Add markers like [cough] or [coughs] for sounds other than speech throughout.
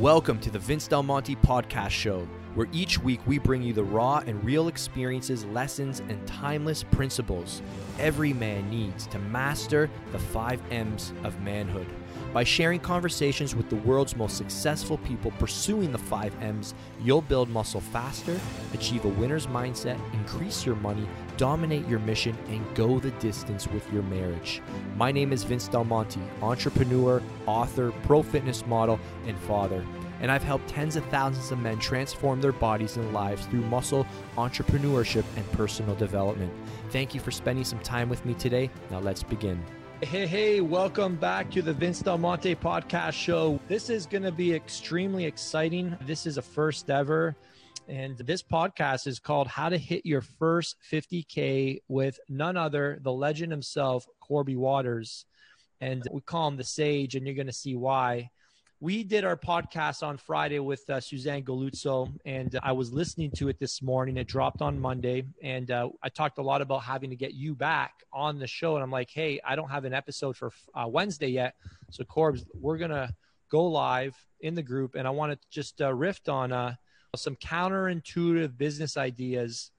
Welcome to the Vince Del Monte Podcast Show, where each week we bring you the raw and real experiences, lessons, and timeless principles every man needs to master the five M's of manhood. By sharing conversations with the world's most successful people pursuing the five M's, you'll build muscle faster, achieve a winner's mindset, increase your money, dominate your mission, and go the distance with your marriage. My name is Vince Del Monte, entrepreneur, author, pro fitness model, and father. And I've helped tens of thousands of men transform their bodies and lives through muscle, entrepreneurship, and personal development. Thank you for spending some time with me today. Now let's begin. Hey, hey, welcome back to the Vince Del Monte podcast show. This is going to be extremely exciting. This is a first ever. And this podcast is called How to Hit Your First 50K with none other, the legend himself, Korby Waters. And we call him the Sage, and you're going to see why we did our podcast on Friday with uh, Suzanne Galuzzo, and I was listening to it this morning. It dropped on Monday, and uh, I talked a lot about having to get you back on the show. And I'm like, hey, I don't have an episode for uh, Wednesday yet, so Korbs, we're gonna go live in the group, and I want to just uh, riff on uh, some counterintuitive business ideas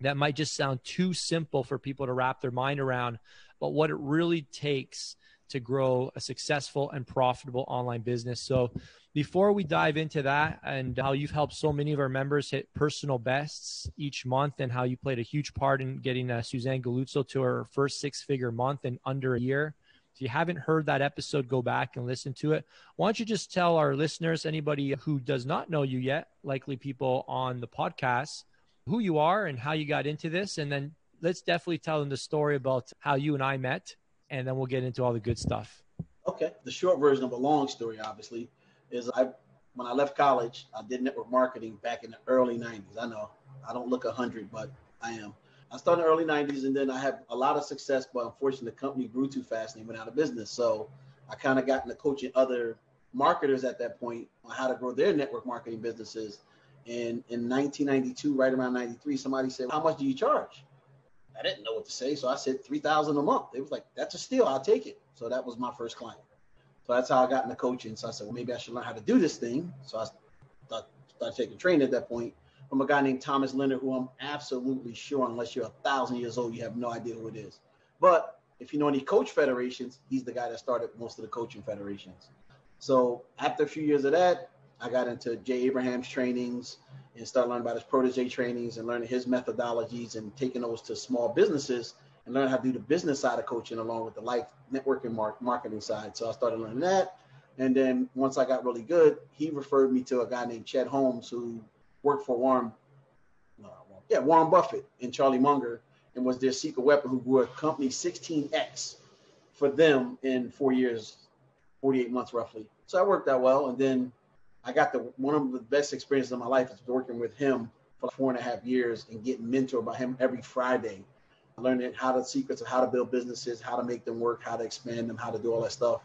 that might just sound too simple for people to wrap their mind around, but what it really takes to grow a successful and profitable online business. So, before we dive into that and how you've helped so many of our members hit personal bests each month and how you played a huge part in getting uh, Suzanne Galuzzo to her first six figure month in under a year. If you haven't heard that episode, go back and listen to it. Why don't you just tell our listeners, anybody who does not know you yet, likely people on the podcast, who you are and how you got into this. And then let's definitely tell them the story about how you and I met and then we'll get into all the good stuff. Okay. The short version of a long story, obviously, is I when I left college, I did network marketing back in the early 90s. I know I don't look 100, but I am. I started in the early 90s and then I had a lot of success, but unfortunately, the company grew too fast and went out of business. So I kind of got into coaching other marketers at that point on how to grow their network marketing businesses. And in 1992, right around 93, somebody said, How much do you charge? I didn't know what to say, so I said three thousand a month. It was like that's a steal. I'll take it. So that was my first client. So that's how I got into coaching. So I said, well, maybe I should learn how to do this thing. So I started, started taking training at that point from a guy named Thomas Leonard, who I'm absolutely sure, unless you're a thousand years old, you have no idea who it is. But if you know any coach federations, he's the guy that started most of the coaching federations. So after a few years of that, I got into Jay Abraham's trainings and started learning about his protege trainings and learning his methodologies and taking those to small businesses and learn how to do the business side of coaching along with the life networking mark, marketing side. So I started learning that. And then once I got really good, he referred me to a guy named Chet Holmes who worked for Warren, uh, yeah, Warren Buffett and Charlie Munger and was their secret weapon who grew a company 16x for them in four years, 48 months roughly. So I worked out well. And then I got the one of the best experiences of my life is working with him for four and a half years and getting mentored by him every Friday, learning how the secrets of how to build businesses, how to make them work, how to expand them, how to do all that stuff.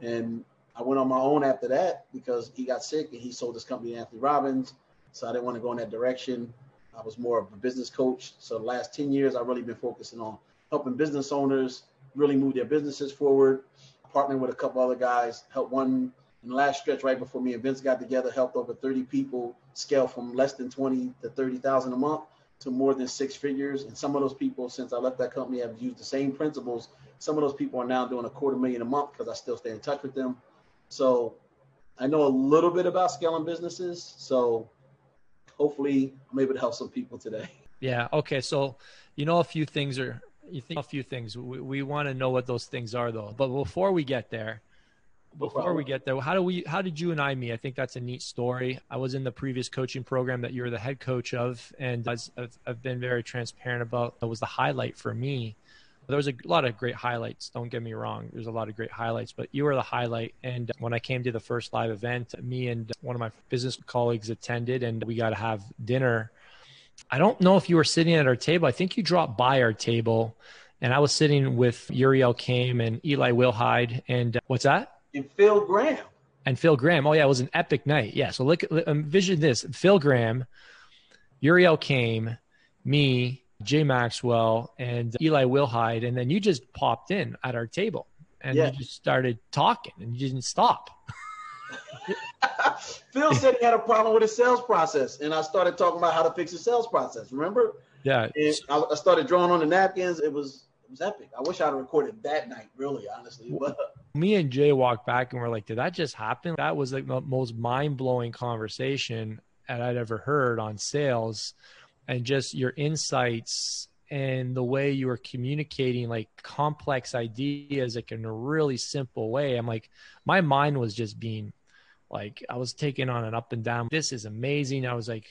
And I went on my own after that because he got sick and he sold his company to Anthony Robbins. So I didn't want to go in that direction. I was more of a business coach. So the last 10 years, I've really been focusing on helping business owners really move their businesses forward, partnering with a couple other guys, help one in the last stretch right before me and Vince got together, helped over 30 people scale from less than 20 to 30,000 a month to more than six figures. And some of those people, since I left that company, have used the same principles. Some of those people are now doing a quarter million a month because I still stay in touch with them. So I know a little bit about scaling businesses. So hopefully I'm able to help some people today. Yeah. Okay. So you know a few things are you think a few things. We, we want to know what those things are though. But before we get there, before we get there, how do we how did you and I meet? I think that's a neat story. I was in the previous coaching program that you were the head coach of, and I've, I've been very transparent about. That was the highlight for me. There was a lot of great highlights. Don't get me wrong. There's a lot of great highlights, but you were the highlight. And when I came to the first live event, me and one of my business colleagues attended, and we got to have dinner. I don't know if you were sitting at our table. I think you dropped by our table, and I was sitting with Uriel Kame and Eli Wilhide. And uh, what's that? And Phil Graham. And Phil Graham. Oh yeah, it was an epic night. Yeah. So look, envision this: Phil Graham, Uriel Kame, me, Jay Maxwell, and Eli Wilhide, and then you just popped in at our table and yeah. you just started talking and you didn't stop. [laughs] Phil said he had a problem with his sales process, and I started talking about how to fix his sales process. Remember? Yeah. And I, started drawing on the napkins. It was was epic. I wish I'd recorded that night, really, honestly. But me and Jay walked back and we're like, did that just happen? That was like the most mind blowing conversation that I'd ever heard on sales and just your insights and the way you were communicating like complex ideas like in a really simple way. I'm like, my mind was just being like, I was taking on an up and down. This is amazing. I was like,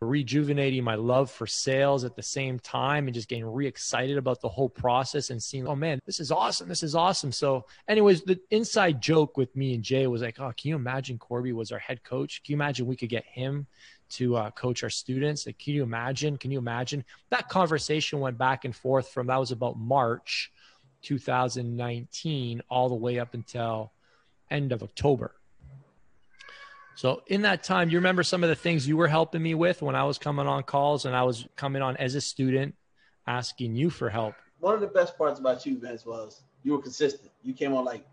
rejuvenating my love for sales at the same time and just getting re-excited about the whole process and seeing, oh man, this is awesome. This is awesome. So, anyways, the inside joke with me and Jay was like, oh, can you imagine Korby was our head coach? Can you imagine we could get him to uh, coach our students? Like, can you imagine? Can you imagine? That conversation went back and forth from that was about March 2019 all the way up until end of October. So in that time, you remember some of the things you were helping me with when I was coming on calls and I was coming on as a student asking you for help. One of the best parts about you, Vince, was you were consistent. You came on like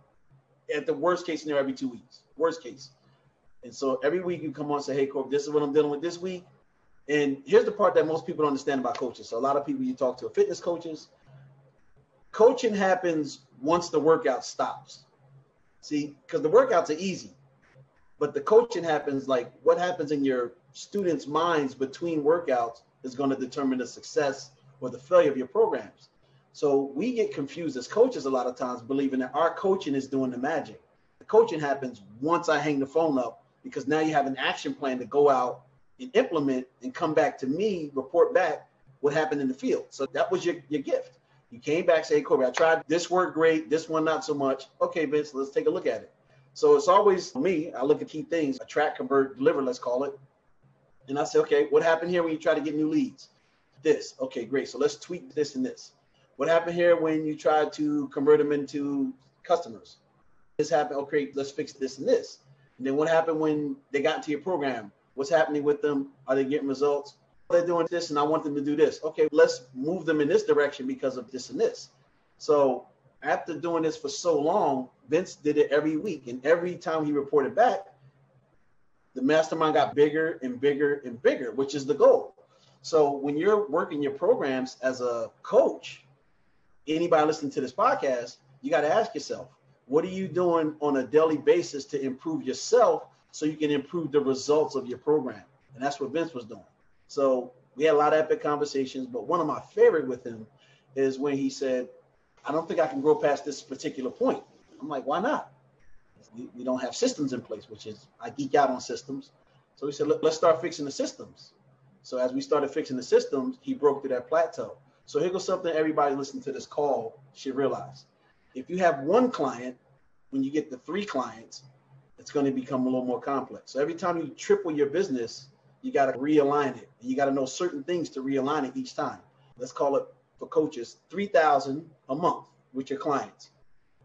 at the worst case scenario every two weeks. Worst case. And so every week you come on and say, Hey Corp, this is what I'm dealing with this week. And here's the part that most people don't understand about coaches. So a lot of people you talk to are fitness coaches. Coaching happens once the workout stops. See, because the workouts are easy but the coaching happens like what happens in your students' minds between workouts is going to determine the success or the failure of your programs. So we get confused as coaches a lot of times, believing that our coaching is doing the magic. The coaching happens once I hang the phone up because now you have an action plan to go out and implement and come back to me, report back what happened in the field. So that was your, your gift. You came back, say, hey, Korby, I tried this worked great, this one not so much. Okay, Vince, let's take a look at it. So it's always me. I look at key things, attract, convert, deliver, let's call it. And I say, okay, what happened here when you try to get new leads? This. Okay, great. So let's tweak this and this. What happened here when you try to convert them into customers? This happened. Okay, let's fix this and this. And then what happened when they got into your program? What's happening with them? Are they getting results? They're doing this, and I want them to do this. Okay, let's move them in this direction because of this and this. So after doing this for so long, Vince did it every week. And every time he reported back, the mastermind got bigger and bigger and bigger, which is the goal. So when you're working your programs as a coach, anybody listening to this podcast, you got to ask yourself, what are you doing on a daily basis to improve yourself so you can improve the results of your program? And that's what Vince was doing. So we had a lot of epic conversations, but one of my favorite with him is when he said, I don't think I can grow past this particular point. I'm like, why not? We, we don't have systems in place, which is I geek out on systems. So he said, Let, let's start fixing the systems. So as we started fixing the systems, he broke through that plateau. So here goes something everybody listening to this call should realize. If you have one client, when you get the three clients, it's going to become a little more complex. So every time you triple your business, you got to realign it. You got to know certain things to realign it each time. Let's call it for coaches 3000 a month with your clients.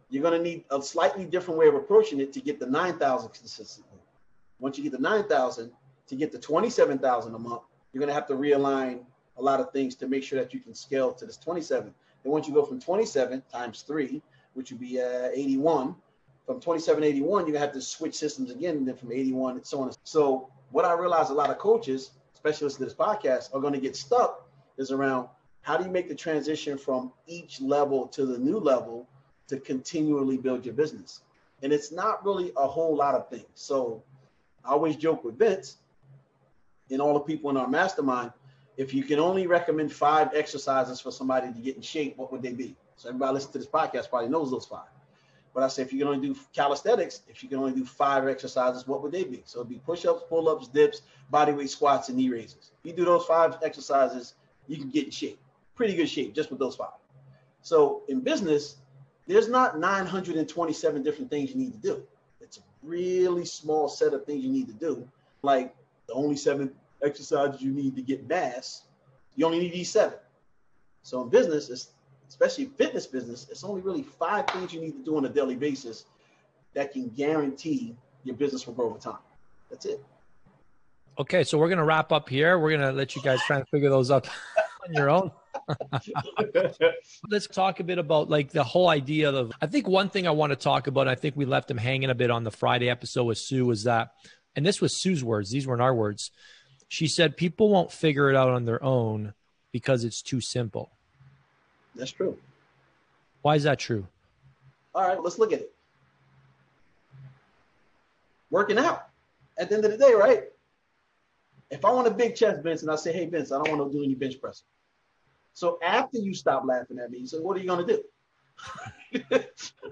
You're going to need a slightly different way of approaching it to get the 9,000 consistently. Once you get the 9,000 to get the 27,000 a month, you're going to have to realign a lot of things to make sure that you can scale to this 27. Then once you go from 27 times three, which would be uh, 81, from 27 81, you're going to have to switch systems again, and then from 81 and so on. So what I realize a lot of coaches, especially listening to this podcast, are going to get stuck is around how do you make the transition from each level to the new level to continually build your business? And it's not really a whole lot of things. So I always joke with Vince and all the people in our mastermind if you can only recommend five exercises for somebody to get in shape, what would they be? So everybody listening to this podcast probably knows those five. But I say if you can only do calisthenics, if you can only do five exercises, what would they be? So it'd be push-ups, pull-ups, dips, bodyweight squats, and knee raises. If you do those five exercises, you can get in shape pretty good shape just with those five. So in business, there's not 927 different things you need to do. It's a really small set of things you need to do. Like the only seven exercises you need to get mass, you only need these seven. So in business, especially fitness business, it's only really five things you need to do on a daily basis that can guarantee your business will grow over time. That's it. Okay, so we're gonna wrap up here. We're gonna let you guys try and figure those out [laughs] on your own. [laughs] Let's talk a bit about like the whole idea of. I think one thing I want to talk about. I think we left him hanging a bit on the Friday episode with Sue was that, and this was Sue's words. These weren't our words. She said people won't figure it out on their own because it's too simple. That's true. Why is that true? All right, let's look at it. Working out. At the end of the day, right? If I want a big chest, Vince, and I say, hey, Vince, I don't want to do any bench pressing. So after you stop laughing at me, you say, what are you to do?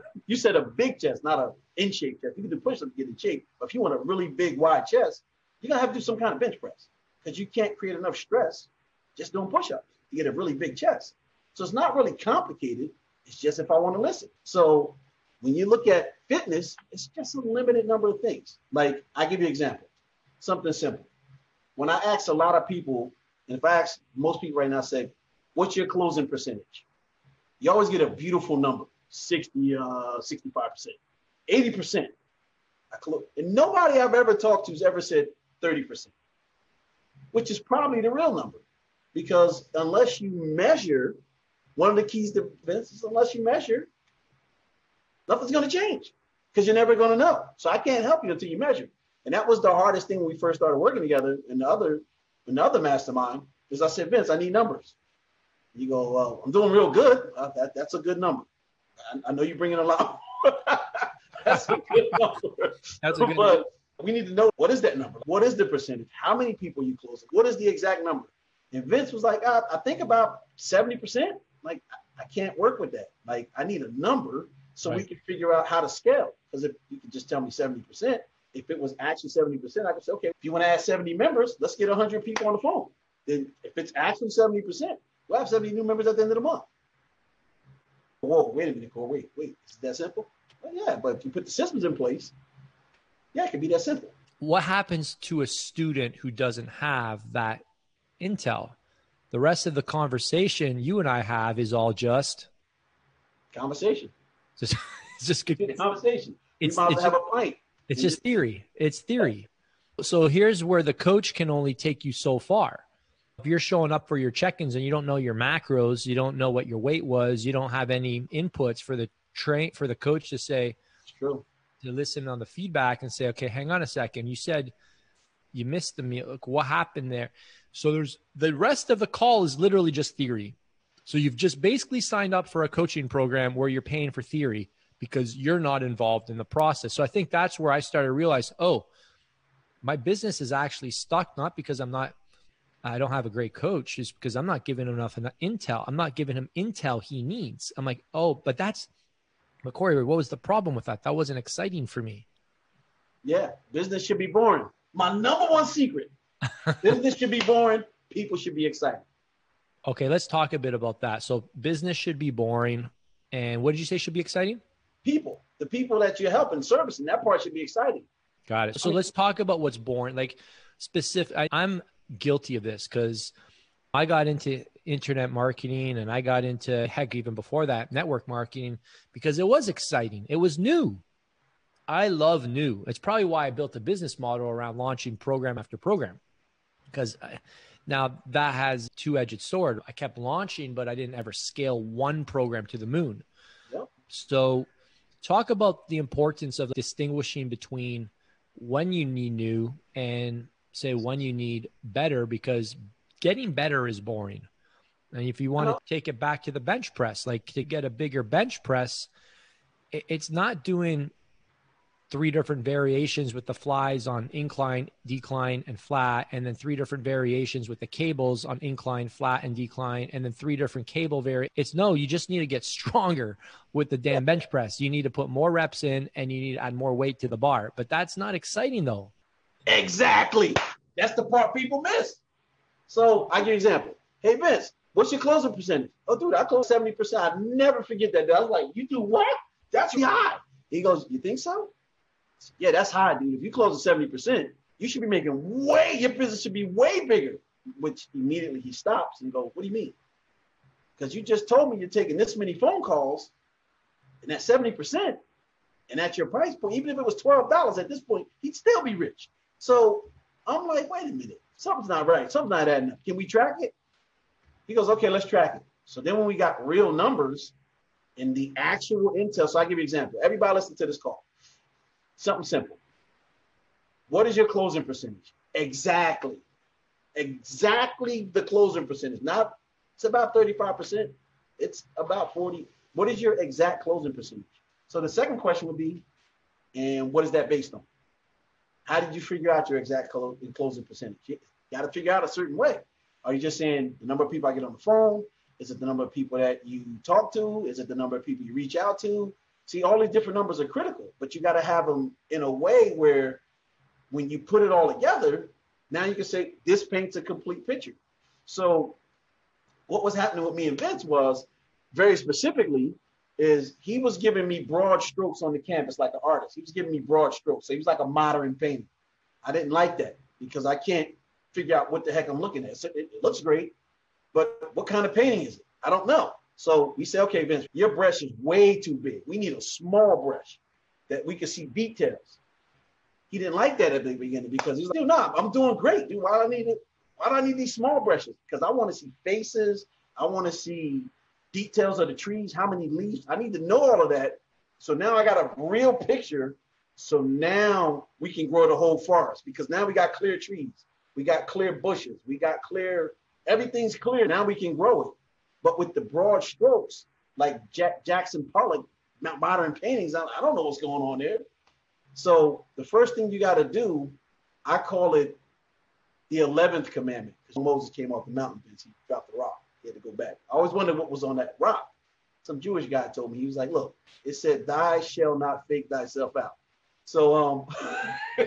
[laughs] you said a big chest, not a in shape chest. You can do push ups to get in shape. But if you want a really big, wide chest, you're to have to do some kind of bench press because you can't create enough stress just doing push ups to get a really big chest. So it's not really complicated. It's just if I want to listen. So when you look at fitness, it's just a limited number of things. Like I give you an example, something simple. When I ask a lot of people, and if I ask most people right now, say, what's your closing percentage? You always get a beautiful number, 60, uh, 65%, 80%. I and nobody I've ever talked to has ever said 30%, which is probably the real number. Because unless you measure, one of the keys to this is unless you measure, nothing's going to change because you're never going to know. So I can't help you until you measure. And that was the hardest thing when we first started working together. And the other, another mastermind is I said, Vince, I need numbers. You go, well, I'm doing real good. Uh, that, that's a good number. I, I know you're bringing a lot. [laughs] that's a good [laughs] number. That's a good but number. we need to know what is that number? What is the percentage? How many people you closing? What is the exact number? And Vince was like, uh, I think about 70%. Like, I can't work with that. Like, I need a number so right. we can figure out how to scale. Because if you could just tell me 70%, if it was actually 70%, I could say, okay, if you want to add 70 members, let's get 100 people on the phone. Then if it's actually 70%, we'll have 70 new members at the end of the month. Whoa, wait a minute, Cole. Wait, wait, is it that simple? Well, yeah, but if you put the systems in place, yeah, it can be that simple. What happens to a student who doesn't have that intel? The rest of the conversation you and I have is all just conversation. Just, [laughs] it's just good conversation. It's, it's, have a pint. It's just theory. It's theory. So here's where the coach can only take you so far. If you're showing up for your check-ins and you don't know your macros, you don't know what your weight was, you don't have any inputs for the train for the coach to say, true. To listen on the feedback and say, okay, hang on a second. You said you missed the meal. Like, what happened there? So there's the rest of the call is literally just theory. So you've just basically signed up for a coaching program where you're paying for theory because you're not involved in the process. So I think that's where I started to realize, oh, my business is actually stuck not because I'm not I don't have a great coach, is because I'm not giving him enough intel. I'm not giving him intel he needs. I'm like, oh, but that's but Corey, what was the problem with that? That wasn't exciting for me. Yeah, business should be boring. My number one secret. [laughs] business should be boring. People should be excited. Okay, let's talk a bit about that. So business should be boring. And what did you say should be exciting? People, the people that you're helping, servicing, that part should be exciting. Got it. So let's talk about what's boring. Like specific, I, I'm guilty of this because I got into internet marketing and I got into heck even before that network marketing because it was exciting. It was new. I love new. It's probably why I built a business model around launching program after program. Because uh, now that has two-edged sword. I kept launching, but I didn't ever scale one program to the moon. Yep. So, talk about the importance of distinguishing between when you need new and say when you need better, because getting better is boring. And if you want to take it back to the bench press, like to get a bigger bench press, it's not doing three different variations with the flies on incline, decline, and flat, and then three different variations with the cables on incline, flat, and decline, and then three different cable vari. It's no, you just need to get stronger with the damn bench press. You need to put more reps in and you need to add more weight to the bar. But that's not exciting though. Exactly. That's the part people miss. So I give you an example. Hey Vince, what's your closing percentage? Oh, dude, I close 70%. I never forget that. I was like, you do what? That's high. He goes, You think so? Yeah, that's high, dude. If you close at 70%, you should be making way, your business should be way bigger. Which immediately he stops and goes, What do you mean? Because you just told me you're taking this many phone calls and at 70%, and at your price point, even if it was $12 at this point, he'd still be rich. So I'm like, wait a minute, something's not right. Something's not adding up. Can we track it? He goes, okay, let's track it. So then when we got real numbers in the actual intel, so I'll give you an example. Everybody listen to this call. Something simple. What is your closing percentage? Exactly. Exactly the closing percentage. Not it's about 35%. It's about 40. What is your exact closing percentage? So the second question would be, and what is that based on? How did you figure out your exact closing percentage? You got to figure out a certain way. Are you just saying the number of people I get on the phone? Is it the number of people that you talk to? Is it the number of people you reach out to? See, all these different numbers are critical, but you got to have them in a way where when you put it all together, now you can say this paints a complete picture. So what was happening with me and Vince was very specifically is he was giving me broad strokes on the canvas like an artist. He was giving me broad strokes. So he was like a modern painter. I didn't like that because I can't figure out what the heck I'm looking at. So it, it looks great, but what kind of painting is it? I don't know. So we say, okay, Vince, your brush is way too big. We need a small brush that we can see details. He didn't like that at the beginning because he's like, dude, nah, I'm doing great, dude. Why do I need it? Why do I need these small brushes? Because I want to see faces. I want to see details of the trees, how many leaves. I need to know all of that. So now I got a real picture. So now we can grow the whole forest because now we got clear trees. We got clear bushes. We got clear, everything's clear. Now we can grow it. But with the broad strokes, like Jack, Jackson Pollock, Mount modern paintings, I, I don't know what's going on there. So the first thing you got to do, I call it the 11th commandment. Because Moses came off the mountain, he dropped the rock. He had to go back. I always wondered what was on that rock. Some Jewish guy told me, he was like, look, it said, "Thou shall not fake thyself out. So, um, [laughs]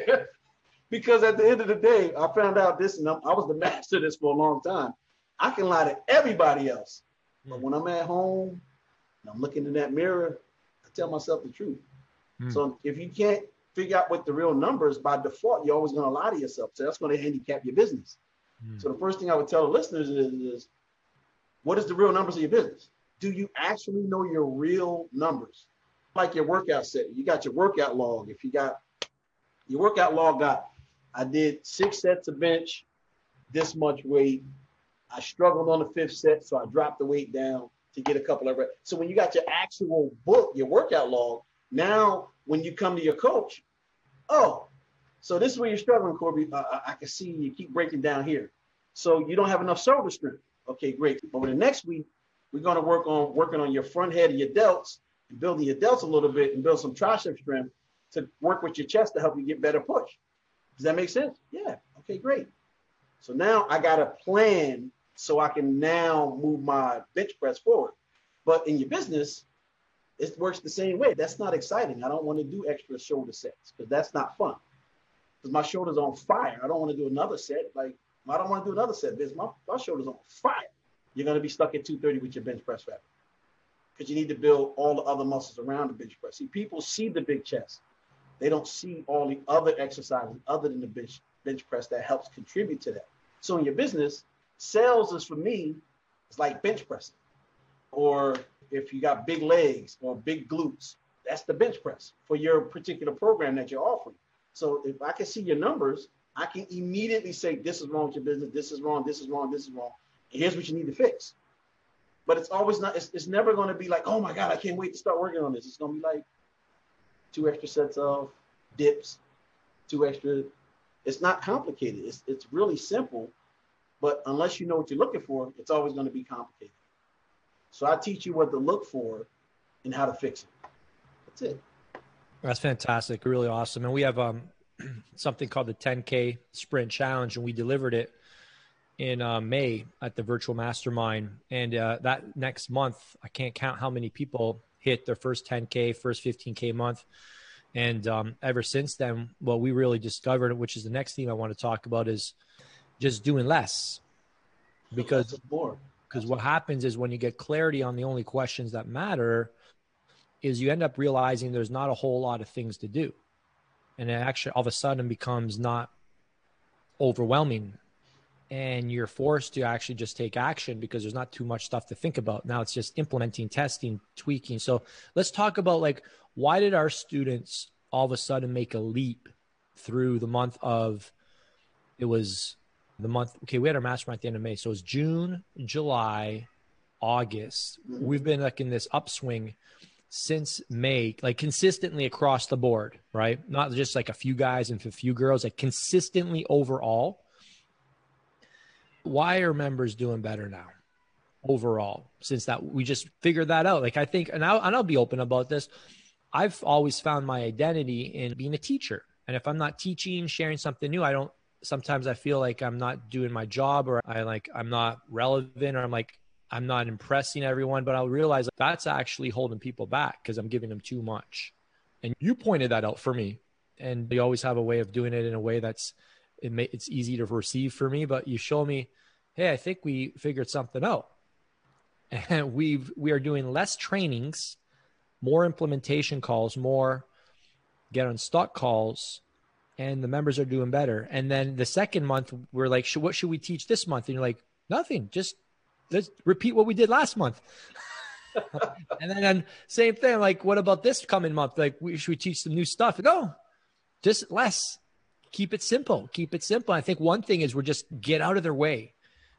because at the end of the day, I found out this, and I was the [laughs] master of this for a long time. I can lie to everybody else, but when I'm at home and I'm looking in that mirror, I tell myself the truth. Mm. So if you can't figure out what the real numbers by default, you're always going to lie to yourself. So that's going to handicap your business. Mm. So the first thing I would tell the listeners is, is what is the real numbers of your business? Do you actually know your real numbers? Like your workout set, you got your workout log. If you got your workout log, got I did six sets of bench, this much weight. I struggled on the fifth set, so I dropped the weight down to get a couple of reps. So when you got your actual book, your workout log, now when you come to your coach, oh, so this is where you're struggling, Korby. Uh, I can see you keep breaking down here. So you don't have enough shoulder strength. Okay, great. Over the next week, we're going to work on working on your front head of your delts and building your delts a little bit and build some tricep strength to work with your chest to help you get better push. Does that make sense? Yeah. Okay, great. So now I got a plan so I can now move my bench press forward. But in your business, it works the same way. That's not exciting. I don't want to do extra shoulder sets because that's not fun. Because my shoulder's on fire. I don't want to do another set. Like I don't want to do another set because my, my shoulder's on fire. You're going to be stuck at 230 with your bench press rep because you need to build all the other muscles around the bench press. See, people see the big chest. They don't see all the other exercises other than the bench, bench press that helps contribute to that. So in your business, sales is for me, it's like bench pressing. Or if you got big legs or big glutes, that's the bench press for your particular program that you're offering. So if I can see your numbers, I can immediately say, this is wrong with your business, this is wrong, this is wrong, this is wrong. Here's what you need to fix. But it's always not, it's, it's never going to be like, oh my God, I can't wait to start working on this. It's going to be like two extra sets of dips, two extra. It's not complicated. It's, it's really simple. But unless you know what you're looking for, it's always going to be complicated. So I teach you what to look for and how to fix it. That's it. That's fantastic. Really awesome. And we have um, [clears throat] something called the 10K Sprint Challenge, and we delivered it in uh, May at the Virtual Mastermind. And uh, that next month, I can't count how many people hit their first 10K, first 15K month. And um, ever since then, what we really discovered, which is the next theme I want to talk about, is just doing less. Because more because what happens is when you get clarity on the only questions that matter is you end up realizing there's not a whole lot of things to do and it actually all of a sudden becomes not overwhelming and you're forced to actually just take action because there's not too much stuff to think about now it's just implementing testing tweaking so let's talk about like why did our students all of a sudden make a leap through the month of it was the month. Okay, we had our mastermind at the end of May, so it's June, July, August. We've been like in this upswing since May, like consistently across the board, right? Not just like a few guys and a few girls, like consistently overall. Why are members doing better now? Overall, since that we just figured that out. Like I think, and I'll, and I'll be open about this. I've always found my identity in being a teacher. And if I'm not teaching, sharing something new, I don't sometimes I feel like I'm not doing my job or I like I'm not relevant or I'm like I'm not impressing everyone, but I'll realize that's actually holding people back because I'm giving them too much. And you pointed that out for me. And you always have a way of doing it in a way that's it may, it's easy to receive for me, but you show me, hey, I think we figured something out. [laughs] And we've we are doing less trainings, more implementation calls, more get on stock calls, and the members are doing better. And then the second month, we're like, what should we teach this month? And you're like, nothing, just let's repeat what we did last month. [laughs] and then, then same thing. Like, what about this coming month? Like, we should we teach some new stuff? No, just less. Keep it simple. Keep it simple. I think one thing is we're just get out of their way.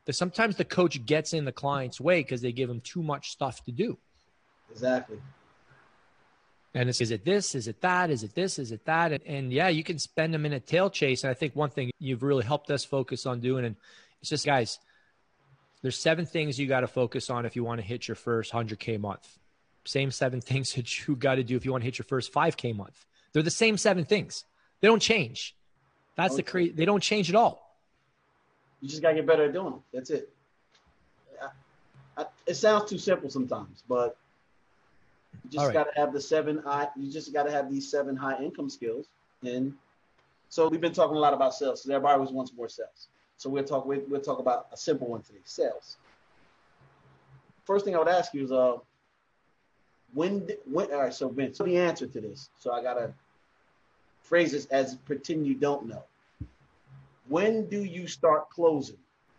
That sometimes the coach gets in the client's way because they give them too much stuff to do. Exactly. And it's, is it this? Is it that? Is it this? Is it that? And, and yeah, you can spend them in a tail chase. And I think one thing you've really helped us focus on doing, and it's just, guys, there's seven things you got to focus on if you want to hit your first 100K month. Same seven [laughs] things that you got to do if you want to hit your first 5K month. They're the same seven things. They don't change. That's okay. the crazy. They don't change at all. You just got to get better at doing them. That's it. I, I, it sounds too simple sometimes, but you just right. got to have the seven high. You just got to have these seven high income skills. And so we've been talking a lot about sales because everybody always wants more sales. So we'll talk. We'll, we'll talk about a simple one today: sales. First thing I would ask you is, uh, when? When? All right. So Vince, so the answer to this. So I gotta phrase this as pretend you don't know. When do you start closing?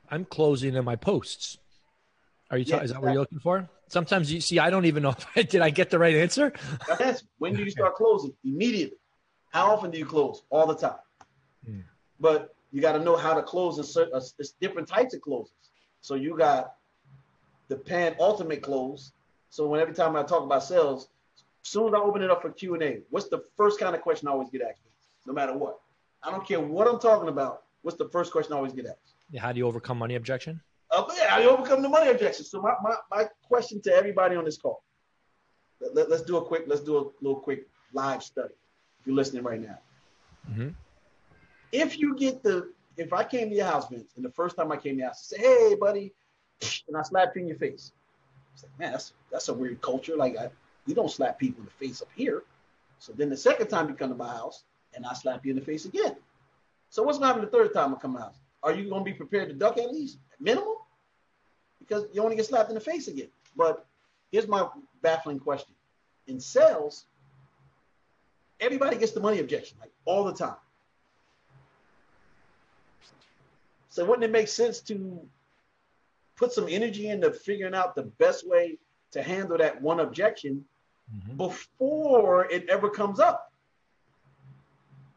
I'm closing in my posts. Are you? Yeah, is that what you're looking for? Sometimes you see, I don't even know if I did. I get the right answer. That's [laughs] when do you start closing? Immediately. How often do you close? All the time. Hmm. But you got to know how to close a certain, it's different types of closes. So you got the pan ultimate close. So when every time I talk about sales, as soon as I open it up for Q and A, what's the first kind of question I always get asked? No matter what, I don't care what I'm talking about. What's the first question I always get asked? Yeah, how do you overcome money objection? Uh, yeah, how do you overcome the money objection? So my, my, my question to everybody on this call. Let, us do a quick. Let's do a little quick live study. If you're listening right now. Mm-hmm if you get the, if I came to your house, Vince, and the first time I came to your house, I say, hey, buddy, and I slap you in your face. It's like, man, that's, that's a weird culture. Like, I, you don't slap people in the face up here. So then the second time you come to my house, and I slap you in the face again. So what's going to happen the third time I come house? Are you going to be prepared to duck at least, minimum? Because you only get slapped in the face again. But here's my baffling question. In sales, everybody gets the money objection, like all the time. So wouldn't it make sense to put some energy into figuring out the best way to handle that one objection mm-hmm. before it ever comes up?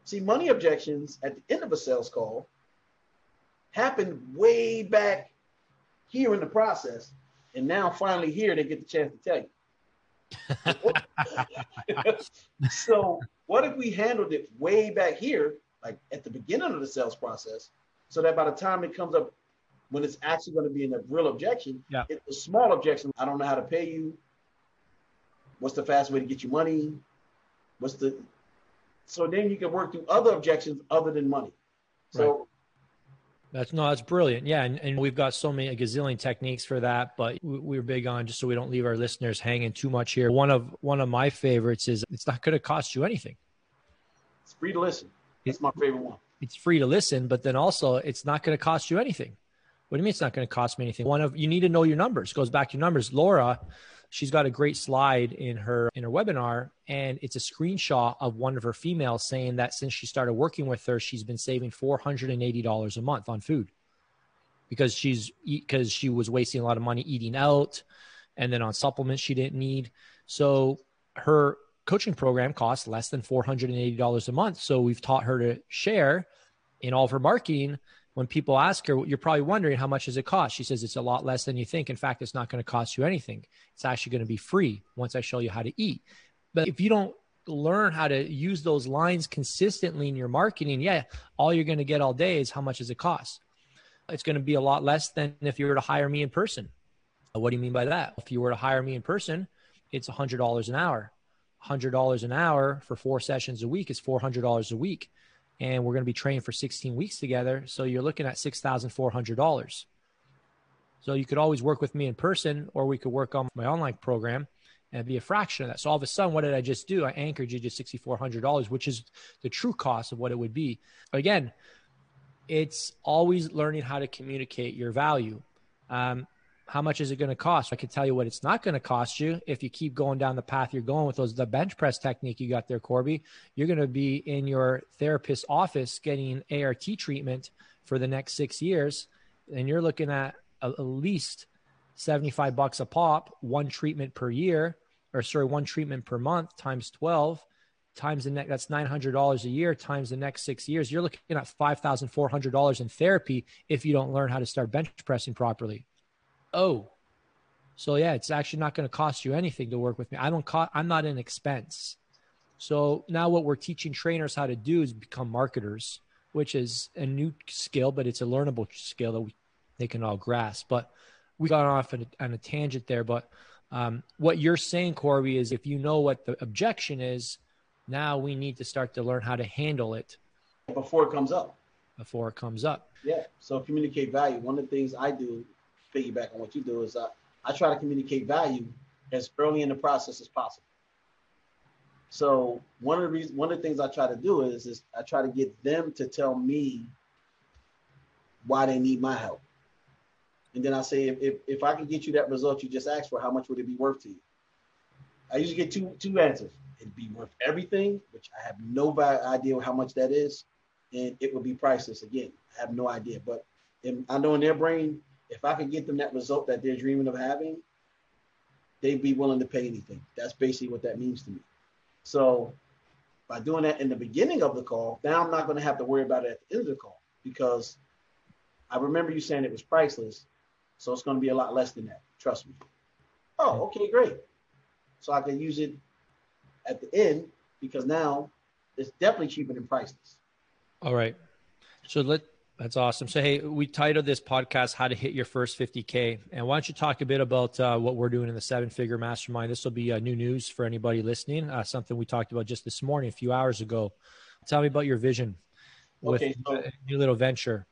See, money objections at the end of a sales call happen way back here in the process. And now finally here they get the chance to tell you. [laughs] so what if we handled it way back here, like at the beginning of the sales process, so that by the time it comes up, when it's actually going to be in a real objection, yeah. it's a small objection. I don't know how to pay you. What's the fast way to get you money? What's the so then you can work through other objections other than money. So right. That's no, that's brilliant. Yeah, and, and we've got so many a gazillion techniques for that, but we're big on just so we don't leave our listeners hanging too much here. One of one of my favorites is it's not going to cost you anything. It's free to listen. It's my favorite one it's free to listen, but then also it's not going to cost you anything. What do you mean it's not going to cost me anything? One of you need to know your numbers. Goes back to your numbers. Laura, she's got a great slide in her in her webinar, and it's a screenshot of one of her females saying that since she started working with her, she's been saving four hundred and eighty dollars a month on food because she's because she was wasting a lot of money eating out, and then on supplements she didn't need. So her coaching program costs less than $480 a month. So we've taught her to share in all of her marketing when people ask her, you're probably wondering how much does it cost? She says it's a lot less than you think. In fact, it's not going to cost you anything. It's actually going to be free once I show you how to eat. But if you don't learn how to use those lines consistently in your marketing, yeah, all you're going to get all day is how much does it cost? It's going to be a lot less than if you were to hire me in person. What do you mean by that? If you were to hire me in person, it's $100 an hour. $100 an hour for four sessions a week is $400 a week. And we're going to be training for 16 weeks together. So you're looking at $6,400. So you could always work with me in person, or we could work on my online program and be a fraction of that. So all of a sudden, what did I just do? I anchored you to $6,400, which is the true cost of what it would be. Again, it's always learning how to communicate your value. Um, how much is it going to cost? I can tell you what it's not going to cost you if you keep going down the path you're going with those the bench press technique you got there, Korby. You're going to be in your therapist's office getting ART treatment for the next six years, and you're looking at at least 75 bucks a pop, one treatment per year, or sorry, one treatment per month times 12 times the next that's $900 a year times the next six years you're looking at $5400 in therapy if you don't learn how to start bench pressing properly oh so yeah it's actually not going to cost you anything to work with me. I don't co- i'm not an expense. So now what we're teaching trainers how to do is become marketers which is a new skill but it's a learnable skill that we, they can all grasp. But we got off on a, on a tangent there but um, what you're saying Korby is if you know what the objection is now we need to start to learn how to handle it before it comes up. Before it comes up. Yeah so communicate value. One of the things i do piggyback on what you do is uh, I try to communicate value as early in the process as possible. So one of the reasons, one of the things I try to do is, is I try to get them to tell me why they need my help. And then I say, if, if, if I can get you that result you just asked for, how much would it be worth to you? I usually get two two answers. It'd be worth everything, which I have no idea how much that is, and it would be priceless. Again, I have no idea, but in, I know in their brain if I could get them that result that they're dreaming of having, they'd be willing to pay anything. That's basically what that means to me. So by doing that in the beginning of the call, now I'm not going to have to worry about it at the end of the call because I remember you saying it was priceless. So it's going to be a lot less than that. Trust me. Oh, okay, great. So I can use it at the end because now it's definitely cheaper than priceless. All right. So let that's awesome. So, hey, we titled this podcast "How to Hit Your First 50K," and why don't you talk a bit about uh, what we're doing in the Seven Figure Mastermind? This will be uh, new news for anybody listening. Uh, something we talked about just this morning, a few hours ago. Tell me about your vision with okay, so, new little venture.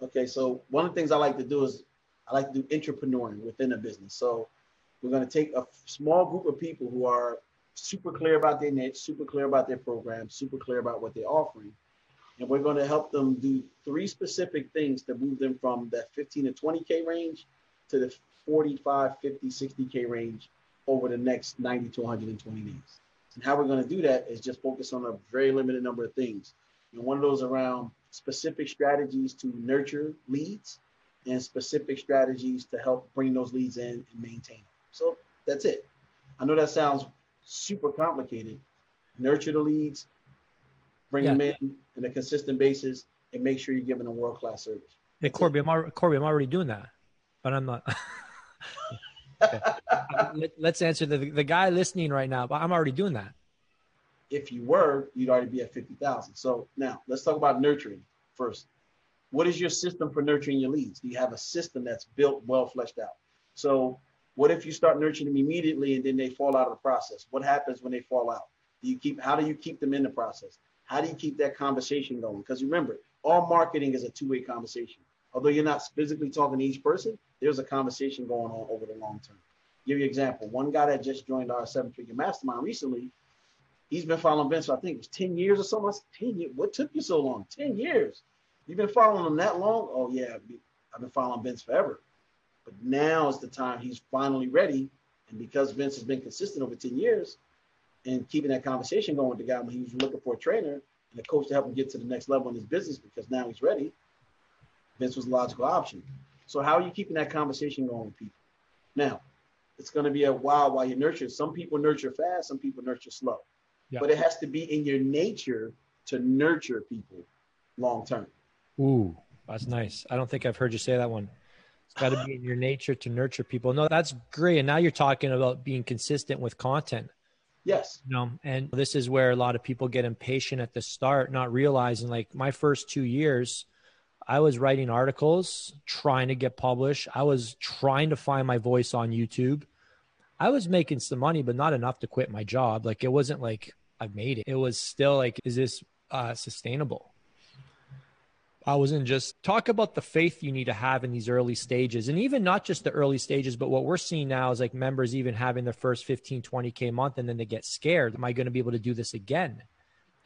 Okay, so one of the things I like to do is I like to do entrepreneuring within a business. So we're going to take a small group of people who are super clear about their niche, super clear about their program, super clear about what they're offering and we're going to help them do three specific things to move them from that 15 to 20K range to the 45, 50, 60K range over the next 90 to 120 days. And how we're going to do that is just focus on a very limited number of things. And one of those around specific strategies to nurture leads and specific strategies to help bring those leads in and maintain them. So that's it. I know that sounds super complicated. Nurture the leads, bring yeah. them in on a consistent basis, and make sure you're giving them world class service. Hey Korby, I'm already, Korby, I'm already doing that, but I'm not. [laughs] Let, us answer the the guy listening right now. But I'm already doing that. If you were, you'd already be at fifty thousand. So now let's talk about nurturing first. What is your system for nurturing your leads? Do you have a system that's built, well fleshed out? So what if you start nurturing them immediately and then they fall out of the process? What happens when they fall out? Do you keep? How do you keep them in the process? How do you keep that conversation going? Because remember, all marketing is a two-way conversation. Although you're not physically talking to each person, there's a conversation going on over the long term. Give you an example. One guy that just joined our seven-figure mastermind recently, he's been following Vince. I think it was 10 years or something. Said, 10 years. What took you so long? 10 years. You've been following him that long? Oh yeah, I've been following Vince forever. But now is the time he's finally ready. And because Vince has been consistent over 10 years, and keeping that conversation going with the guy when he was looking for a trainer and a coach to help him get to the next level in his business because now he's ready. Vince was a logical option. So how are you keeping that conversation going with people? Now, it's going to be a while while you nurture. Some people nurture fast, some people nurture slow. Yeah. But it has to be in your nature to nurture people long term. Ooh, That's nice. I don't think I've heard you say that one. It's got to be in your nature to nurture people. No, that's great. And now you're talking about being consistent with content. Yes. You know, and this is where a lot of people get impatient at the start, not realizing like my first two years, I was writing articles, trying to get published. I was trying to find my voice on YouTube. I was making some money, but not enough to quit my job. Like it wasn't like I've made it. It was still like, is this uh, sustainable? I wasn't just talk about the faith you need to have in these early stages and even not just the early stages, but what we're seeing now is like members even having their first 15, 20K month and then they get scared. Am I going to be able to do this again?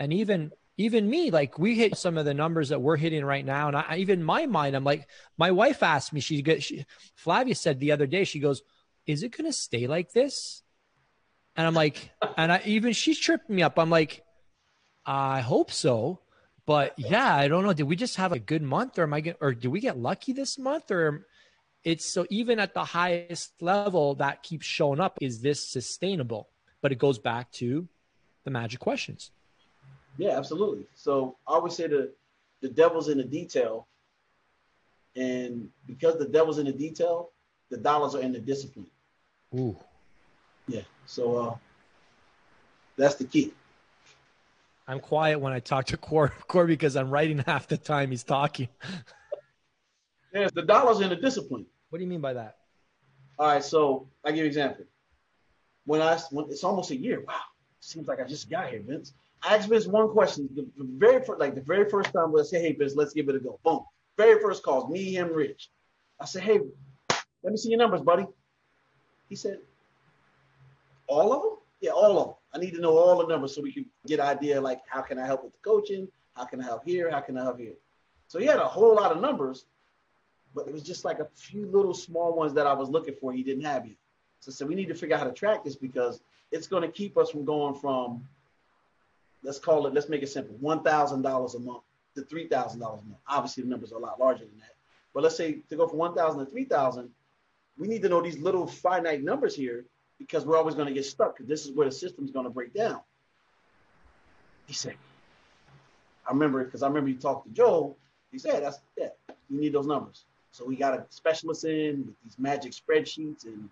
And even, even me, like we hit some of the numbers that we're hitting right now. And I, even my mind, I'm like, my wife asked me, she, she Flavia said the other day, she goes, is it going to stay like this? And I'm like, and I even she's tripping me up. I'm like, I hope so. But yeah, I don't know. Did we just have a good month, or am I get, or do we get lucky this month, or it's so even at the highest level that keeps showing up? Is this sustainable? But it goes back to the magic questions. Yeah, absolutely. So I always say the the devil's in the detail, and because the devil's in the detail, the dollars are in the discipline. Ooh. Yeah. So uh, that's the key. I'm quiet when I talk to Core, [laughs] Core because I'm writing half the time he's talking. Yes, the dollars in the discipline. What do you mean by that? All right, so I give you an example. When I when it's almost a year, wow, seems like I just got here, Vince. I asked Vince one question. The, the very first, like the very first time, I say, "Hey, Vince, let's give it a go." Boom. Very first calls, me, him, Rich. I said, "Hey, let me see your numbers, buddy." He said, "All of them?" Yeah, all of them. I need to know all the numbers so we can get idea like how can I help with the coaching? How can I help here? How can I help here? So he had a whole lot of numbers, but it was just like a few little small ones that I was looking for he didn't have yet. So I said we need to figure out how to track this because it's going to keep us from going from let's call it let's make it simple one thousand dollars a month to three thousand dollars a month. Obviously the numbers are a lot larger than that, but let's say to go from one thousand to three thousand, we need to know these little finite numbers here because we're always going to get stuck because this is where the system's going to break down. He said, I remember it because I remember you talked to Joe. He said, "That's yeah, you need those numbers." So we got a specialist in with these magic spreadsheets, and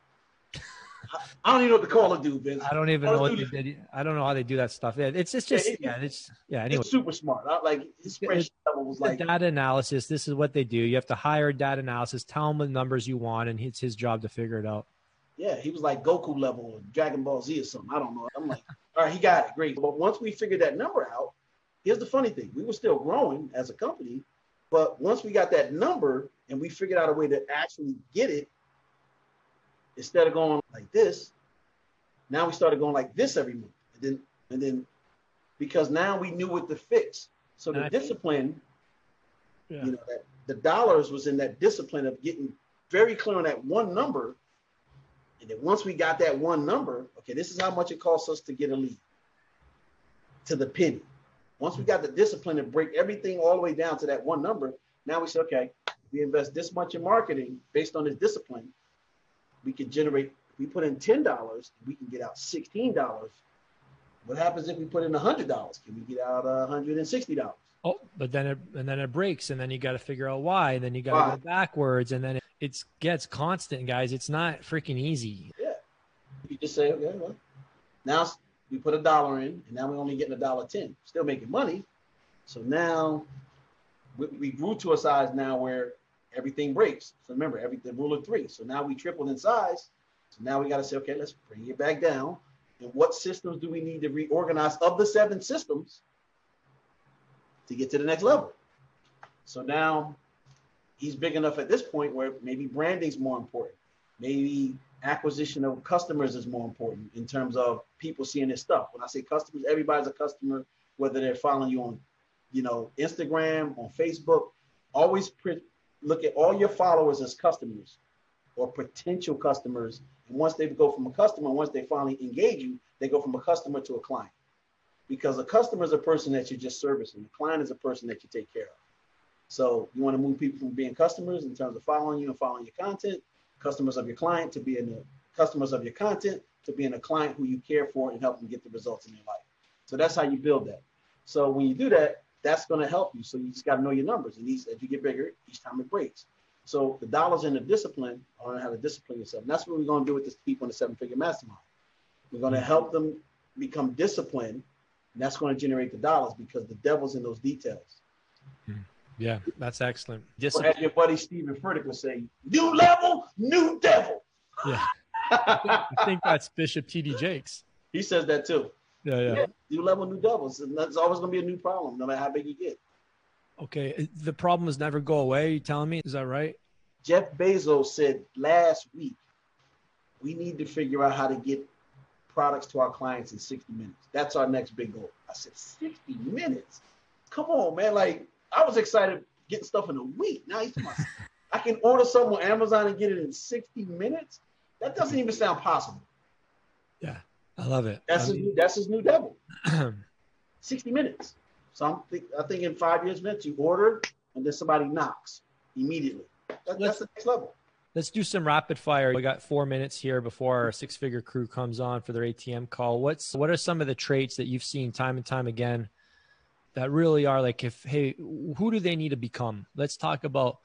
I, [laughs] I don't even know what to call it, dude. Vince. I don't even know what they did. I don't know how they do that stuff. Yeah, it's it's just yeah, it's yeah. Anyway, it's super smart. I, like his spreadsheet level was like data analysis. This is what they do. You have to hire a data analysis, tell them the numbers you want, and it's his job to figure it out. Yeah, he was like Goku level or Dragon Ball Z or something. I don't know. I'm like, [laughs] all right, he got it. Great. But once we figured that number out, here's the funny thing. We were still growing as a company, but once we got that number and we figured out a way to actually get it, instead of going like this, now we started going like this every month. And then and then because now we knew what to fix. So the discipline, yeah. you know, that the dollars was in that discipline of getting very clear on that one number and then once we got that one number, okay, this is how much it costs us to get a lead to the penny. Once we got the discipline to break everything all the way down to that one number, now we say, okay, we invest this much in marketing based on this discipline. We can generate, if we put in $10, we can get out $16. What happens if we put in $100? Can we get out $160? Oh, but then it and then it breaks, and then you got to figure out why, and then you got to go backwards, and then it, it gets constant, guys. It's not freaking easy. Yeah, you just say, okay, well, now we put a dollar in, and now we're only getting a dollar ten, still making money. So now we, we grew to a size now where everything breaks. So remember, every the rule of three. So now we tripled in size. So now we got to say, okay, let's bring it back down. And what systems do we need to reorganize of the seven systems? to get to the next level. So now he's big enough at this point where maybe branding is more important. Maybe acquisition of customers is more important in terms of people seeing his stuff. When I say customers, everybody's a customer, whether they're following you on, you know, Instagram, on Facebook. Always pre- look at all your followers as customers or potential customers. And once they go from a customer, once they finally engage you, they go from a customer to a client because a customer is a person that you're just servicing. The client is a person that you take care of. So you want to move people from being customers in terms of following you and following your content, customers of your client to being the customers of your content to being a client who you care for and help them get the results in their life. So that's how you build that. So when you do that, that's going to help you. So you just got to know your numbers. And these, as you get bigger, each time it breaks. So the dollars in the discipline, learn how to discipline yourself. And that's what we're going to do with this people in the seven figure mastermind. We're going to help them become disciplined. And that's going to generate the dollars because the devil's in those details. Hmm. Yeah, that's excellent. Discipline. Well, as your buddy Steven Furtick would say, new level, new devil. Yeah. I think that's Bishop T.D. Jakes. He says that too. Yeah, yeah. yeah new level, new devils. And that's always going to be a new problem, no matter how big you get. Okay. Uh, the problems never go away. You telling me? Is that right? Jeff Bezos said last week, we need to figure out how to get products to our clients in 60 minutes. That's our next big goal. I said, 60 minutes? Come on, man. Like, I was excited getting stuff in a week. Now he's my, I can order something on Amazon and get it in 60 minutes. That doesn't even sound possible. Yeah, I love it. That's his, new, that's his new devil. [clears throat] 60 minutes. So I'm think, I think in five years, Vince, you order and then somebody knocks immediately. That, that's the next level. Let's do some rapid fire. We got four minutes here before our six figure crew comes on for their ATM call. What's what are some of the traits that you've seen time and time again that really are like if hey, who do they need to become? Let's talk about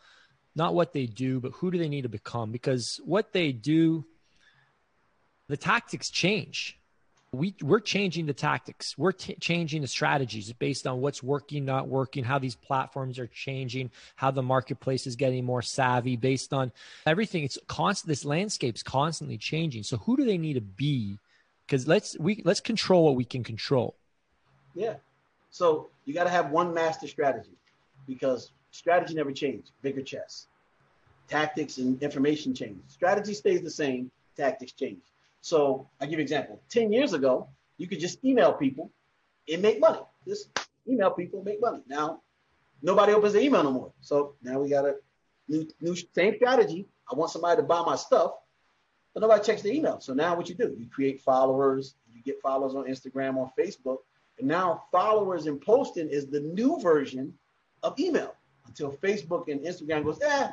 not what they do, but who do they need to become? Because what they do, the tactics change. We we're changing the tactics. We're t- changing the strategies based on what's working not working how these platforms are changing how the marketplace is getting more savvy based on everything. It's constant this landscape's constantly changing. So who do they need to be? Because let's we let's control what we can control. Yeah. So you got to have one master strategy because strategy never changes bigger chess tactics and information change strategy stays the same tactics change so I give you an example. 10 years ago, you could just email people and make money. Just email people, make money. Now, nobody opens the email no more. So now we got a new, new same strategy. I want somebody to buy my stuff, but nobody checks the email. So now what you do, you create followers, you get followers on Instagram, on Facebook, and now followers and posting is the new version of email until Facebook and Instagram goes, eh,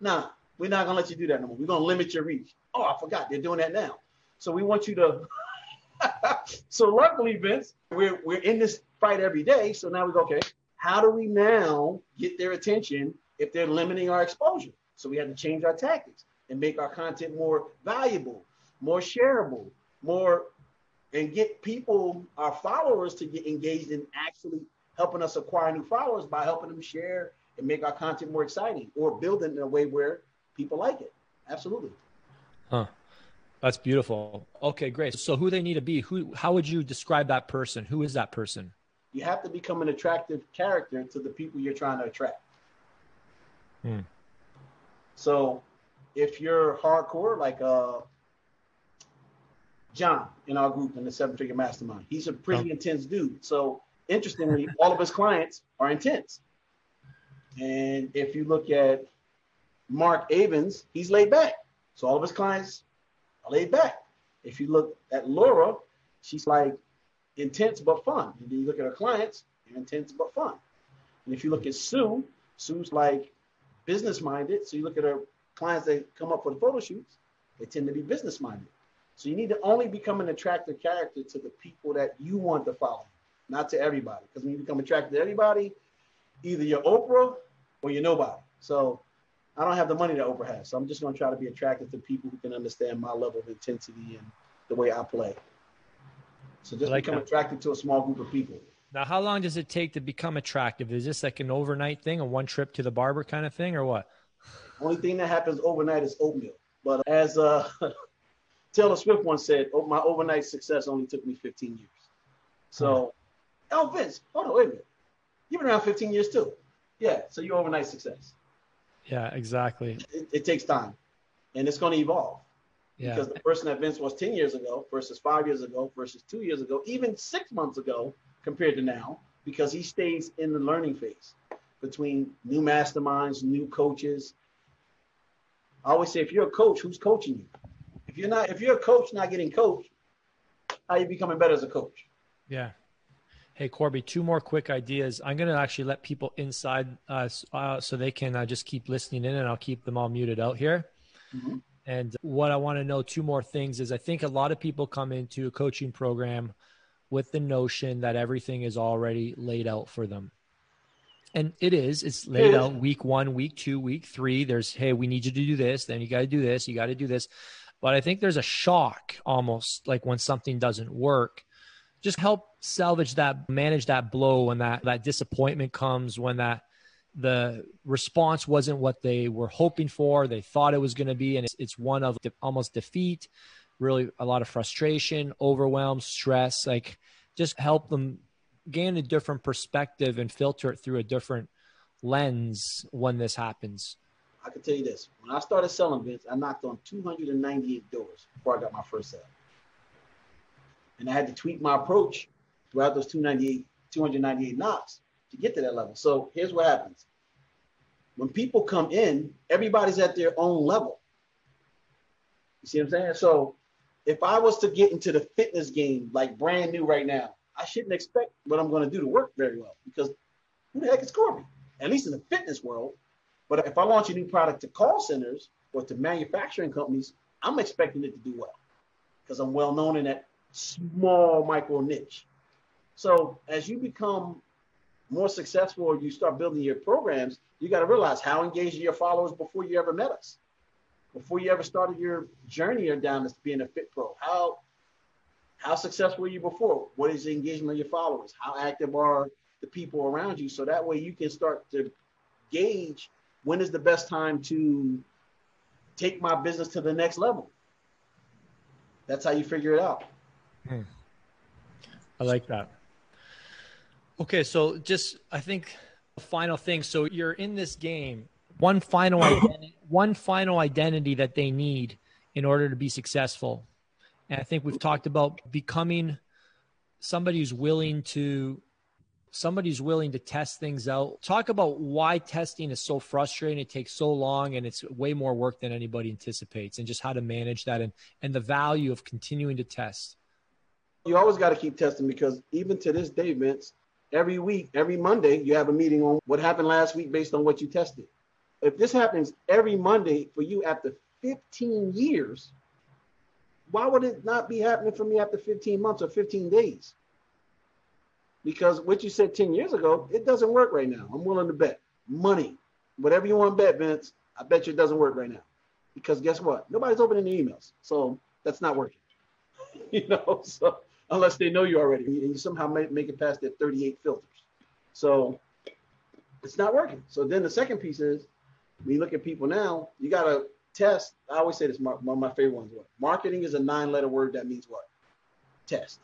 nah, we're not gonna let you do that no more. We're gonna limit your reach. Oh, I forgot, they're doing that now. So we want you to. [laughs] so luckily, Vince, we're we're in this fight every day. So now we go, okay, how do we now get their attention if they're limiting our exposure? So we have to change our tactics and make our content more valuable, more shareable, more and get people, our followers, to get engaged in actually helping us acquire new followers by helping them share and make our content more exciting or build it in a way where people like it. Absolutely. Huh. That's beautiful. Okay, great. So who they need to be? Who how would you describe that person? Who is that person? You have to become an attractive character to the people you're trying to attract. Hmm. So if you're hardcore, like uh John in our group in the seven figure mastermind, he's a pretty oh. intense dude. So interestingly, all of his clients are intense. And if you look at Mark Avens, he's laid back. So all of his clients are laid back. If you look at Laura, she's like intense but fun. And then you look at her clients, they're intense but fun. And if you look at Sue, Sue's like business minded. So you look at her clients that come up for the photo shoots, they tend to be business minded. So you need to only become an attractive character to the people that you want to follow, not to everybody. Because when you become attracted to everybody, either you're Oprah or you're nobody. So I don't have the money that Oprah has, so I'm just going to try to be attractive to people who can understand my level of intensity and the way I play. So just like become attracted to a small group of people. Now, how long does it take to become attractive? Is this like an overnight thing, a one trip to the barber kind of thing, or what? Only thing that happens overnight is oatmeal. But as uh, [laughs] Taylor Swift once said, oh, my overnight success only took me 15 years. So, hmm. oh, Vince, hold on, wait a minute. You've been around 15 years too. Yeah, so you're overnight success. Yeah, exactly. It, it takes time, and it's going to evolve. Yeah. Because the person that Vince was 10 years ago versus five years ago versus two years ago, even six months ago compared to now, because he stays in the learning phase between new masterminds, new coaches. I always say, if you're a coach, who's coaching you? If you're not, if you're a coach not getting coached, how are you becoming better as a coach? Yeah, Hey, Korby, two more quick ideas. I'm going to actually let people inside uh, uh, so they can uh, just keep listening in, and I'll keep them all muted out here. Mm-hmm. And what I want to know, two more things is I think a lot of people come into a coaching program with the notion that everything is already laid out for them. and it is. It's laid out week one, week two, week three. There's, hey, we need you to do this. Then you got to do this. You got to do this. But I think there's a shock almost like when something doesn't work. Just help salvage that, manage that blow when that that disappointment comes, when that the response wasn't what they were hoping for, they thought it was going to be, and it's, it's one of de- almost defeat, really a lot of frustration, overwhelm, stress. Like just help them gain a different perspective and filter it through a different lens when this happens? I can tell you this: when I started selling Vince, I knocked on 298 doors before I got my first sale, and I had to tweak my approach throughout those 298 298 knocks to get to that level. So here's what happens: when people come in, everybody's at their own level. You see what I'm saying? So if I was to get into the fitness game like brand new right now, I shouldn't expect what I'm going to do to work very well because who the heck is Korby? At least in the fitness world. But if I launch a new product to call centers or to manufacturing companies, I'm expecting it to do well because I'm well known in that small micro niche. So as you become more successful you start building your programs, you got to realize how engaged your followers before you ever met us, before you ever started your journey or down to being a fit pro. How how successful were you before? What is the engagement of your followers? How active are the people around you? So that way you can start to gauge when is the best time to take my business to the next level. That's how you figure it out. Hmm. I like that. Okay, so just I think a final thing. So you're in this game. One final [coughs] identity, one final identity that they need in order to be successful and I think we've talked about becoming somebody who's willing to somebody who's willing to test things out. Talk about why testing is so frustrating. It takes so long and it's way more work than anybody anticipates and just how to manage that and, and the value of continuing to test. You always got to keep testing because even to this day, Vince, every week, every Monday, you have a meeting on what happened last week based on what you tested. If this happens every Monday for you after 15 years, why would it not be happening for me after 15 months or 15 days? Because what you said 10 years ago, it doesn't work right now. I'm willing to bet money, whatever you want to bet, Vince. I bet you it doesn't work right now. Because guess what? Nobody's opening the emails. So that's not working. [laughs] you know, so unless they know you already and you somehow make, it past their 38 filters. So it's not working. So then the second piece is when you look at people now, you got to test, I always say this, one of my favorite ones. What? Marketing is a nine letter word that means what? Test.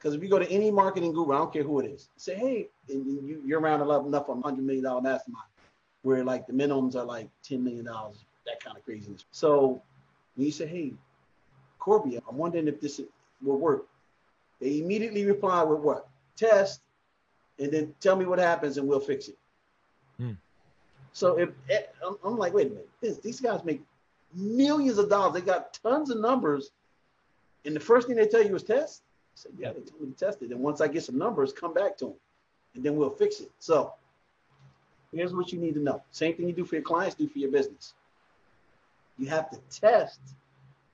Because if you go to any marketing guru, I don't care who it is, say, hey, and you, you're around enough on $100 million mastermind where like the minimums are like $10 million, that kind of craziness. So when you say, hey, Korby, I'm wondering if this will work, they immediately reply with what? Test, and then tell me what happens and we'll fix it. Hmm. So if eh, I'm like, wait a minute, this, these guys make millions of dollars. They got tons of numbers, and the first thing they tell you is test. Said, yeah, they told me to test it. And once I get some numbers, come back to them, and then we'll fix it. So here's what you need to know. Same thing you do for your clients, do for your business. You have to test,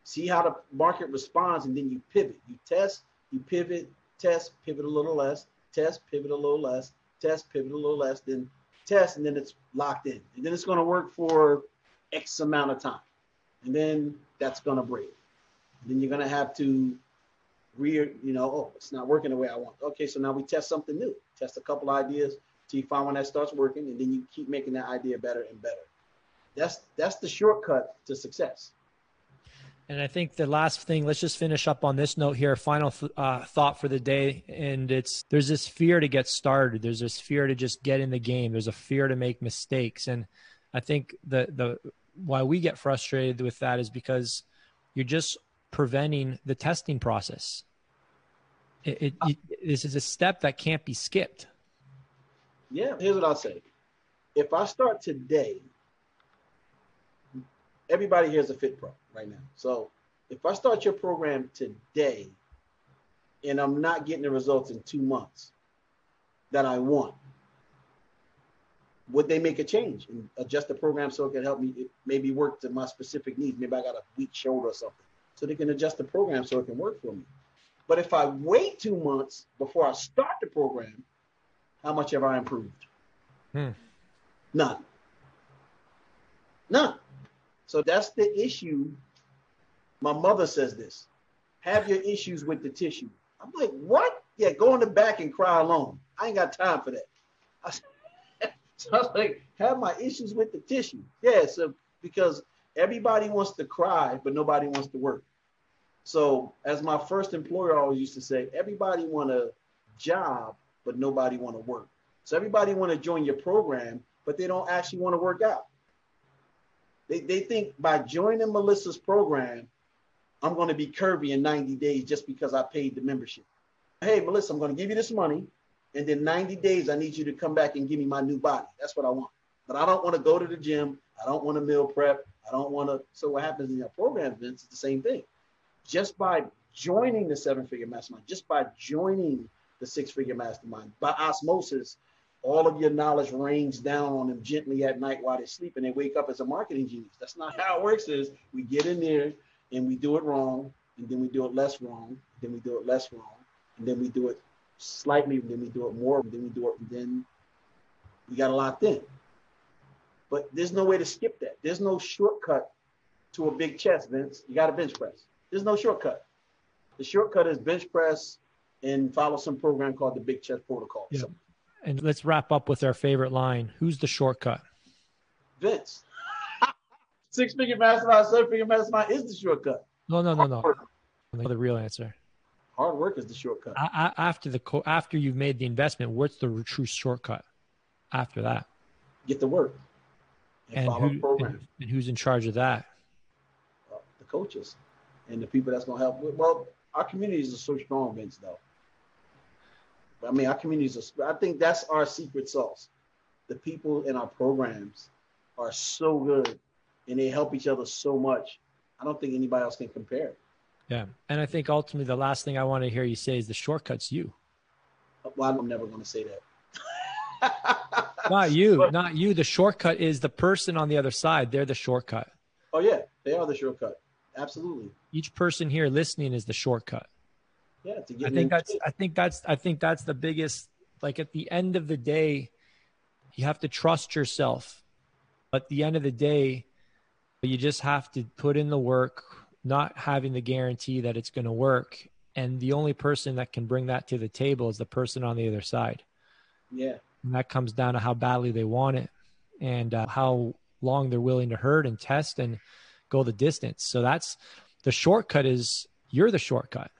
see how the market responds, and then you pivot. You test, you pivot, test, pivot a little less, test, pivot a little less, test, pivot a little less, then test, and then it's locked in. And then it's going to work for X amount of time. And then that's going to break. And then you're going to have to re, you know, oh, it's not working the way I want. Okay, so now we test something new. Test a couple ideas till you find one that starts working, and then you keep making that idea better and better. That's that's the shortcut to success. And I think the last thing, let's just finish up on this note here. Final uh, thought for the day. And it's there's this fear to get started. There's this fear to just get in the game. There's a fear to make mistakes. And I think the, the, why we get frustrated with that is because you're just preventing the testing process. It, it, uh, it, this is a step that can't be skipped. Yeah. Here's what I'll say. If I start today, everybody here is a fit pro right now. So if I start your program today and I'm not getting the results in two months that I want, would they make a change and adjust the program so it can help me maybe work to my specific needs? Maybe I got a weak shoulder or something. So they can adjust the program so it can work for me. But if I wait two months before I start the program, how much have I improved? Hmm. None. None. So that's the issue. My mother says this have your issues with the tissue. I'm like, what? Yeah, go in the back and cry alone. I ain't got time for that. I, [laughs] so I was like, have my issues with the tissue. Yeah, so because everybody wants to cry, but nobody wants to work. So as my first employer always used to say, everybody want a job, but nobody want to work. So everybody want to join your program, but they don't actually want to work out. They, they think by joining Melissa's program, I'm going to be curvy in 90 days just because I paid the membership. Hey, Melissa, I'm going to give you this money. And then 90 days, I need you to come back and give me my new body. That's what I want. But I don't want to go to the gym. I don't want to meal prep. I don't want to. So what happens in your program, Vince, is the same thing. Just by joining the seven figure mastermind, just by joining the six figure mastermind, by osmosis, all of your knowledge rains down on them gently at night while they sleep and they wake up as a marketing genius. That's not how it works. Is we get in there and we do it wrong, and then we do it less wrong, then we do it less wrong, and then we do it slightly, then we do it more, then we do it, then we got a locked in. But there's no way to skip that. There's no shortcut to a big chest, Vince. You got to bench press. There's no shortcut. The shortcut is bench press and follow some program called the Big Chest Protocol. Yeah. And let's wrap up with our favorite line. Who's the shortcut? Vince. [laughs] Six figure mastermind, seven figure mastermind is the shortcut. No, no, no, no. The real answer. Hard work is the shortcut. I, I, after the after you've made the investment, what's the true shortcut? After that, get the work and, and, who, and, and who's in charge of that? Uh, the coaches and the people that's going to help. Well, our communities are so strong, Vince, though. I mean, our communities are, I think that's our secret sauce. The people in our programs are so good and they help each other so much. I don't think anybody else can compare. Yeah. And I think ultimately the last thing I want to hear you say is the shortcut's you. Well, I'm never going to say that. [laughs] not you, but, not you. The shortcut is the person on the other side. They're the shortcut. Oh, yeah. They are the shortcut. Absolutely. Each person here listening is the shortcut. Yeah, to get I think that's I think that's I think that's the biggest like at the end of the day you have to trust yourself. At the end of the day you just have to put in the work, not having the guarantee that it's going to work and the only person that can bring that to the table is the person on the other side. Yeah. And that comes down to how badly they want it and uh, how long they're willing to hurt and test and go the distance. So that's the shortcut is you're the shortcut.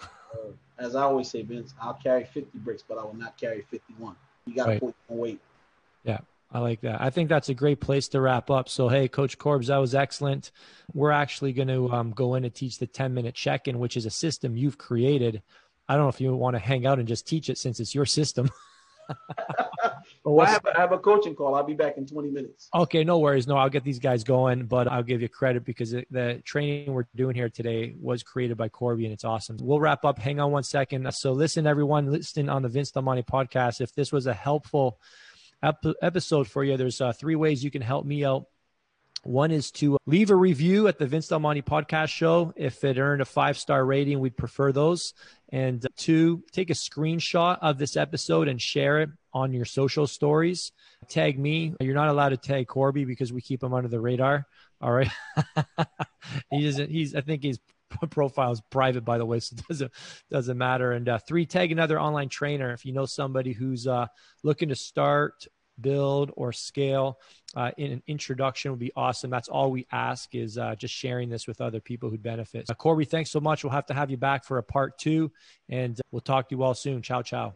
Uh, as I always say, Vince, I'll carry 50 bricks, but I will not carry 51. You got to right. put weight. Yeah. I like that. I think that's a great place to wrap up. So, hey, Coach Korbs, that was excellent. We're actually going to um, go in and teach the 10 minute check in, which is a system you've created. I don't know if you want to hang out and just teach it since it's your system. [laughs] well, I have, I have, a coaching call. I'll be back in 20 minutes. Okay, no worries. No, I'll get these guys going, but I'll give you credit because the training we're doing here today was created by Korby and it's awesome. We'll wrap up. Hang on one second. So, listen, everyone, listen on the Vince Monte podcast. If this was a helpful episode for you, there's uh, three ways you can help me out. One is to leave a review at the Vince Del Monte podcast show. If it earned a five star rating, we'd prefer those. And two, take a screenshot of this episode and share it on your social stories. Tag me. You're not allowed to tag Korby because we keep him under the radar. All right. [laughs] he doesn't, he's, I think his profile is private, by the way, so it doesn't, doesn't matter. And uh, three, tag another online trainer. If you know somebody who's uh, looking to start, build, or scale, uh, in an introduction would be awesome. That's all we ask is uh, just sharing this with other people who'd benefit. Uh, Korby, thanks so much. We'll have to have you back for a part two, and we'll talk to you all soon. Ciao, ciao.